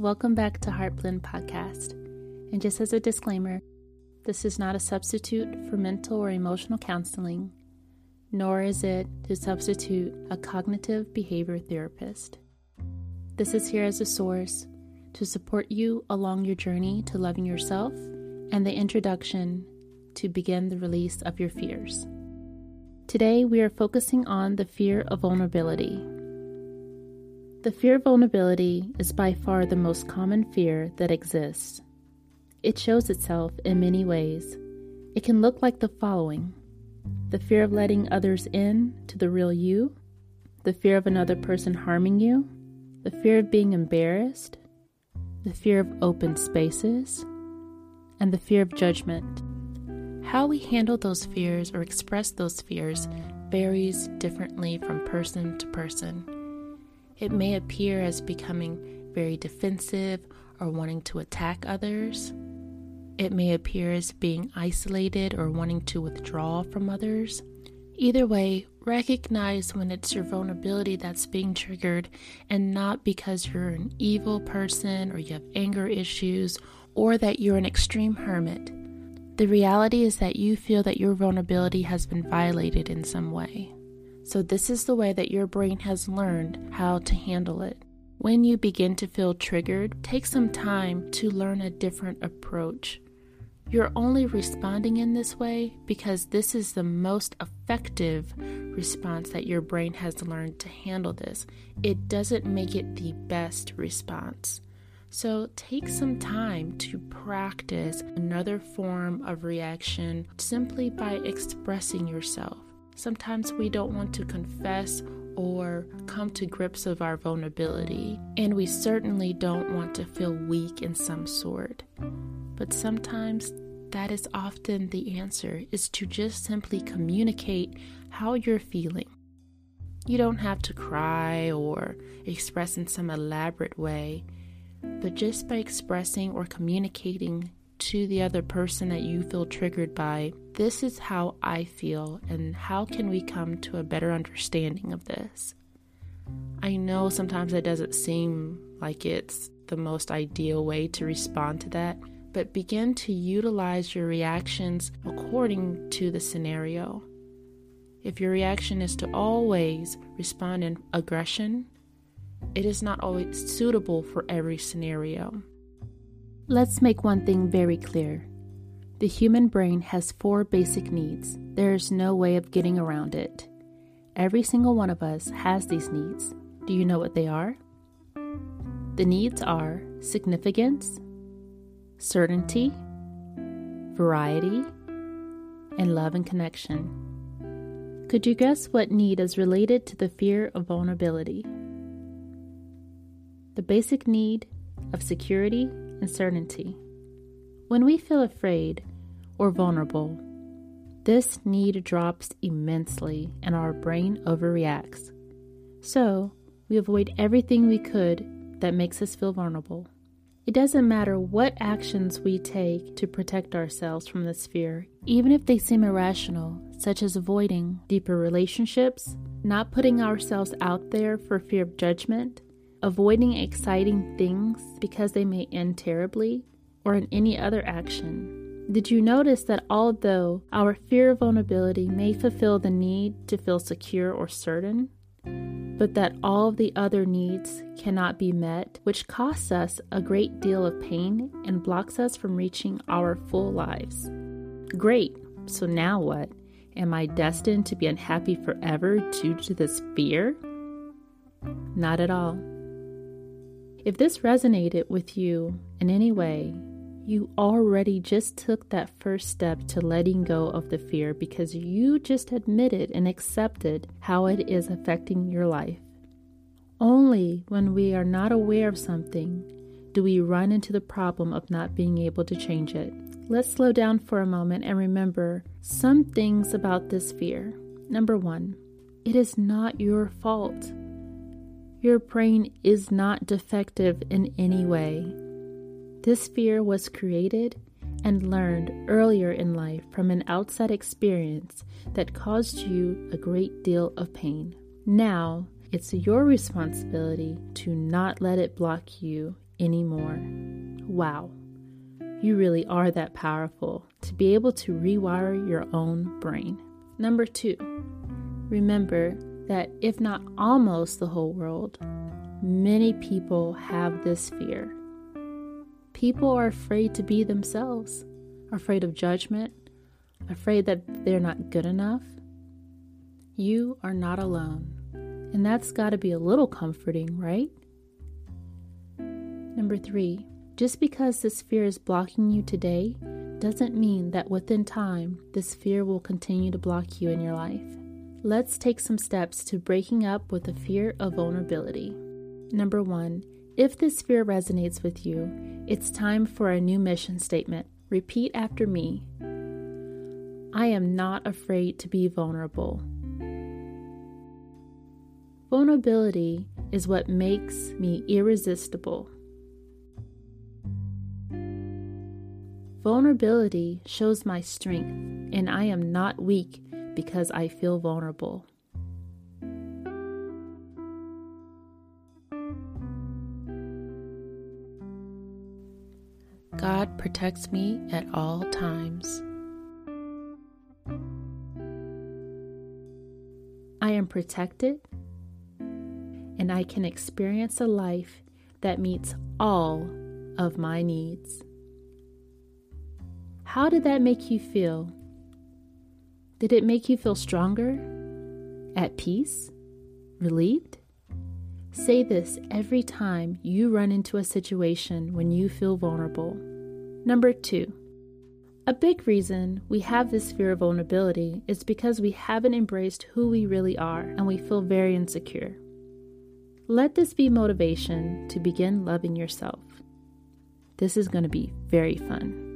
Welcome back to Heartblend Podcast. And just as a disclaimer, this is not a substitute for mental or emotional counseling, nor is it to substitute a cognitive behavior therapist. This is here as a source to support you along your journey to loving yourself and the introduction to begin the release of your fears. Today, we are focusing on the fear of vulnerability. The fear of vulnerability is by far the most common fear that exists. It shows itself in many ways. It can look like the following the fear of letting others in to the real you, the fear of another person harming you, the fear of being embarrassed, the fear of open spaces, and the fear of judgment. How we handle those fears or express those fears varies differently from person to person. It may appear as becoming very defensive or wanting to attack others. It may appear as being isolated or wanting to withdraw from others. Either way, recognize when it's your vulnerability that's being triggered and not because you're an evil person or you have anger issues or that you're an extreme hermit. The reality is that you feel that your vulnerability has been violated in some way. So, this is the way that your brain has learned how to handle it. When you begin to feel triggered, take some time to learn a different approach. You're only responding in this way because this is the most effective response that your brain has learned to handle this. It doesn't make it the best response. So take some time to practice another form of reaction simply by expressing yourself. Sometimes we don't want to confess or come to grips of our vulnerability, and we certainly don't want to feel weak in some sort. But sometimes that is often the answer is to just simply communicate how you're feeling. You don't have to cry or express in some elaborate way, but just by expressing or communicating to the other person that you feel triggered by, this is how I feel, and how can we come to a better understanding of this? I know sometimes it doesn't seem like it's the most ideal way to respond to that, but begin to utilize your reactions according to the scenario. If your reaction is to always respond in aggression, it is not always suitable for every scenario. Let's make one thing very clear. The human brain has four basic needs. There is no way of getting around it. Every single one of us has these needs. Do you know what they are? The needs are significance, certainty, variety, and love and connection. Could you guess what need is related to the fear of vulnerability? The basic need of security and certainty. When we feel afraid or vulnerable, this need drops immensely and our brain overreacts. So, we avoid everything we could that makes us feel vulnerable. It doesn't matter what actions we take to protect ourselves from this fear, even if they seem irrational, such as avoiding deeper relationships, not putting ourselves out there for fear of judgment, avoiding exciting things because they may end terribly, or in any other action. Did you notice that although our fear of vulnerability may fulfill the need to feel secure or certain, but that all the other needs cannot be met, which costs us a great deal of pain and blocks us from reaching our full lives. Great, so now what? Am I destined to be unhappy forever due to this fear? Not at all. If this resonated with you in any way, you already just took that first step to letting go of the fear because you just admitted and accepted how it is affecting your life. Only when we are not aware of something do we run into the problem of not being able to change it. Let's slow down for a moment and remember some things about this fear. Number one, it is not your fault. Your brain is not defective in any way. This fear was created and learned earlier in life from an outside experience that caused you a great deal of pain. Now, it's your responsibility to not let it block you anymore. Wow, you really are that powerful to be able to rewire your own brain. Number two, remember that if not almost the whole world, many people have this fear. People are afraid to be themselves, afraid of judgment, afraid that they're not good enough. You are not alone. And that's got to be a little comforting, right? Number three, just because this fear is blocking you today doesn't mean that within time this fear will continue to block you in your life. Let's take some steps to breaking up with the fear of vulnerability. Number one, if this fear resonates with you, it's time for a new mission statement. Repeat after me I am not afraid to be vulnerable. Vulnerability is what makes me irresistible. Vulnerability shows my strength, and I am not weak because I feel vulnerable. God protects me at all times. I am protected and I can experience a life that meets all of my needs. How did that make you feel? Did it make you feel stronger? At peace? Relieved? Say this every time you run into a situation when you feel vulnerable. Number two, a big reason we have this fear of vulnerability is because we haven't embraced who we really are and we feel very insecure. Let this be motivation to begin loving yourself. This is going to be very fun.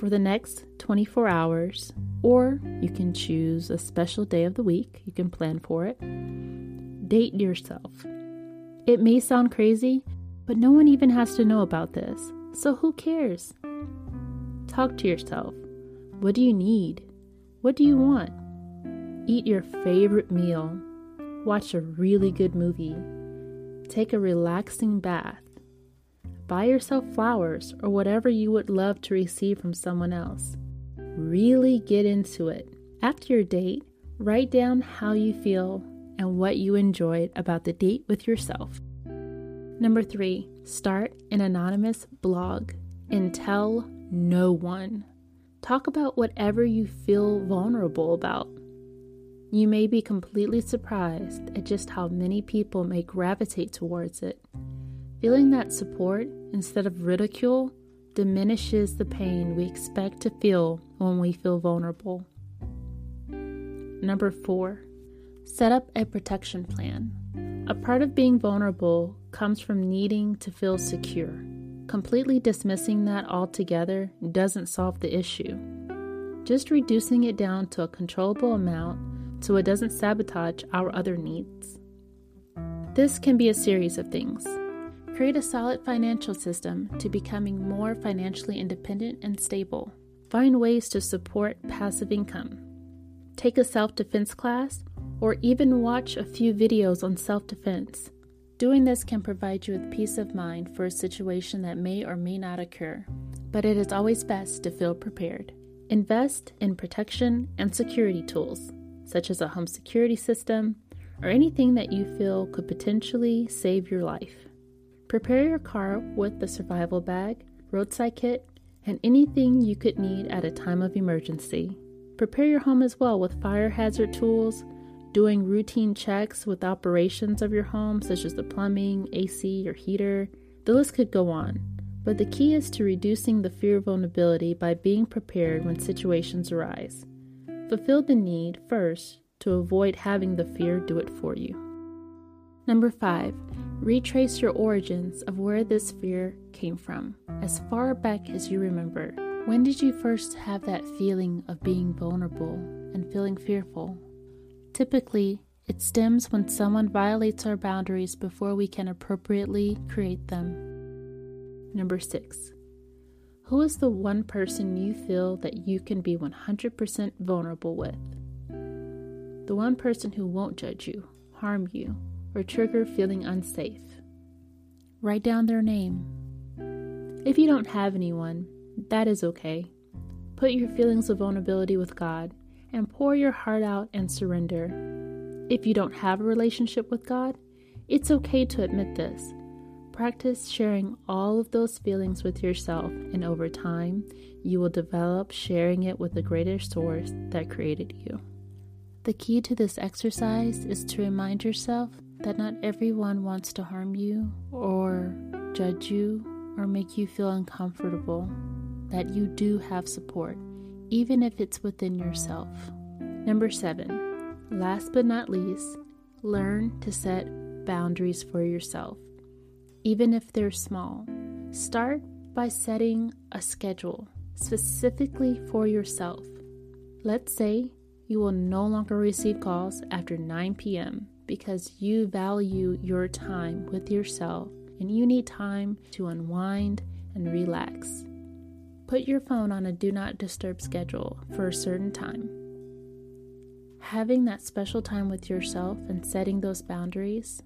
For the next 24 hours, or you can choose a special day of the week, you can plan for it. Date yourself. It may sound crazy, but no one even has to know about this, so who cares? Talk to yourself. What do you need? What do you want? Eat your favorite meal. Watch a really good movie Take a relaxing bath. Buy yourself flowers or whatever you would love to receive from someone else. Really get into it. After your date, write down how you feel and what you enjoyed about the date with yourself. Number three, start an anonymous blog and tell no one. Talk about whatever you feel vulnerable about. You may be completely surprised at just how many people may gravitate towards it. Feeling that support instead of ridicule diminishes the pain we expect to feel when we feel vulnerable. Number four, set up a protection plan. A part of being vulnerable comes from needing to feel secure. Completely dismissing that altogether doesn't solve the issue. Just reducing it down to a controllable amount so it doesn't sabotage our other needs. This can be a series of things. Create a solid financial system to becoming more financially independent and stable. Find ways to support passive income. Take a self defense class or even watch a few videos on self defense. Doing this can provide you with peace of mind for a situation that may or may not occur, but it is always best to feel prepared. Invest in protection and security tools such as a home security system, or anything that you feel could potentially save your life. Prepare your car with the survival bag, roadside kit, and anything you could need at a time of emergency. Prepare your home as well with fire hazard tools, doing routine checks with operations of your home, such as the plumbing, AC, or heater. The list could go on, but the key is to reducing the fear of vulnerability by being prepared when situations arise. Fulfill the need first to avoid having the fear do it for you. Number five, retrace your origins of where this fear came from, as far back as you remember. When did you first have that feeling of being vulnerable and feeling fearful? Typically, it stems when someone violates our boundaries before we can appropriately create them. Number six, who is the one person you feel that you can be 100% vulnerable with? The one person who won't judge you, harm you, or trigger feeling unsafe. Write down their name. If you don't have anyone, that is okay. Put your feelings of vulnerability with God and pour your heart out and surrender. If you don't have a relationship with God, it's okay to admit this Practice sharing all of those feelings with yourself, and over time, you will develop sharing it with the greater source that created you. The key to this exercise is to remind yourself that not everyone wants to harm you or judge you or make you feel uncomfortable, that you do have support, even if it's within yourself. Number seven, last but not least, learn to set boundaries for yourself even if they're small. Start by setting a schedule specifically for yourself. Let's say you will no longer receive calls after 9 p.m. because you value your time with yourself and you need time to unwind and relax. Put your phone on a do not disturb schedule for a certain time. Having that special time with yourself and setting those boundaries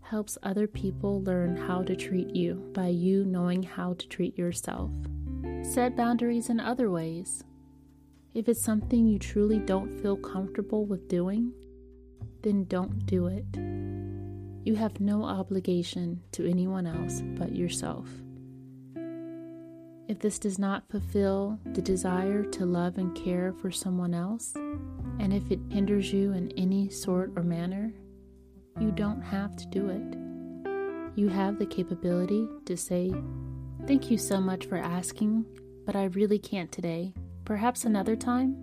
helps other people learn how to treat you by you knowing how to treat yourself. Set boundaries in other ways. If it's something you truly don't feel comfortable with doing, then don't do it. You have no obligation to anyone else but yourself. If this does not fulfill the desire to love and care for someone else, and if it hinders you in any sort or manner, you don't have to do it. You have the capability to say, Thank you so much for asking, but I really can't today. Perhaps another time?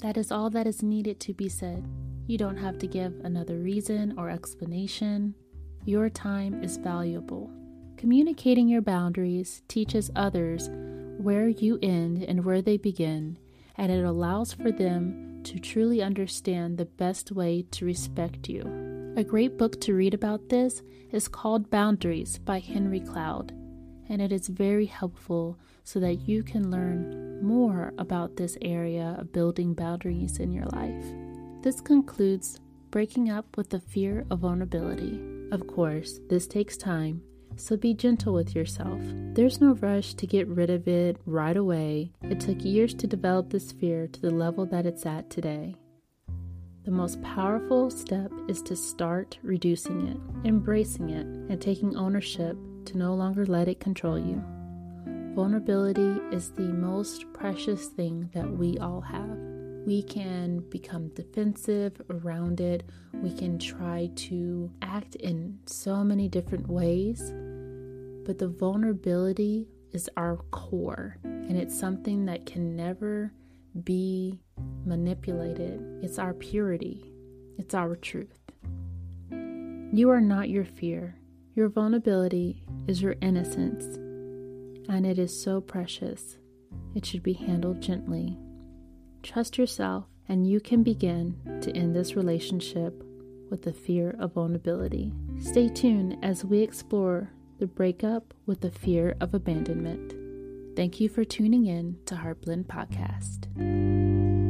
That is all that is needed to be said. You don't have to give another reason or explanation. Your time is valuable. Communicating your boundaries teaches others where you end and where they begin, and it allows for them to truly understand the best way to respect you. A great book to read about this is called Boundaries by Henry Cloud, and it is very helpful so that you can learn more about this area of building boundaries in your life. This concludes breaking up with the fear of vulnerability. Of course, this takes time, so be gentle with yourself. There's no rush to get rid of it right away. It took years to develop this fear to the level that it's at today. The most powerful step is to start reducing it, embracing it, and taking ownership to no longer let it control you. Vulnerability is the most precious thing that we all have. We can become defensive around it. We can try to act in so many different ways. But the vulnerability is our core, and it's something that can never be manipulated. It's our purity, it's our truth. You are not your fear. Your vulnerability is your innocence, and it is so precious. It should be handled gently. Trust yourself, and you can begin to end this relationship with the fear of vulnerability. Stay tuned as we explore the breakup with the fear of abandonment. Thank you for tuning in to Heartblend Podcast.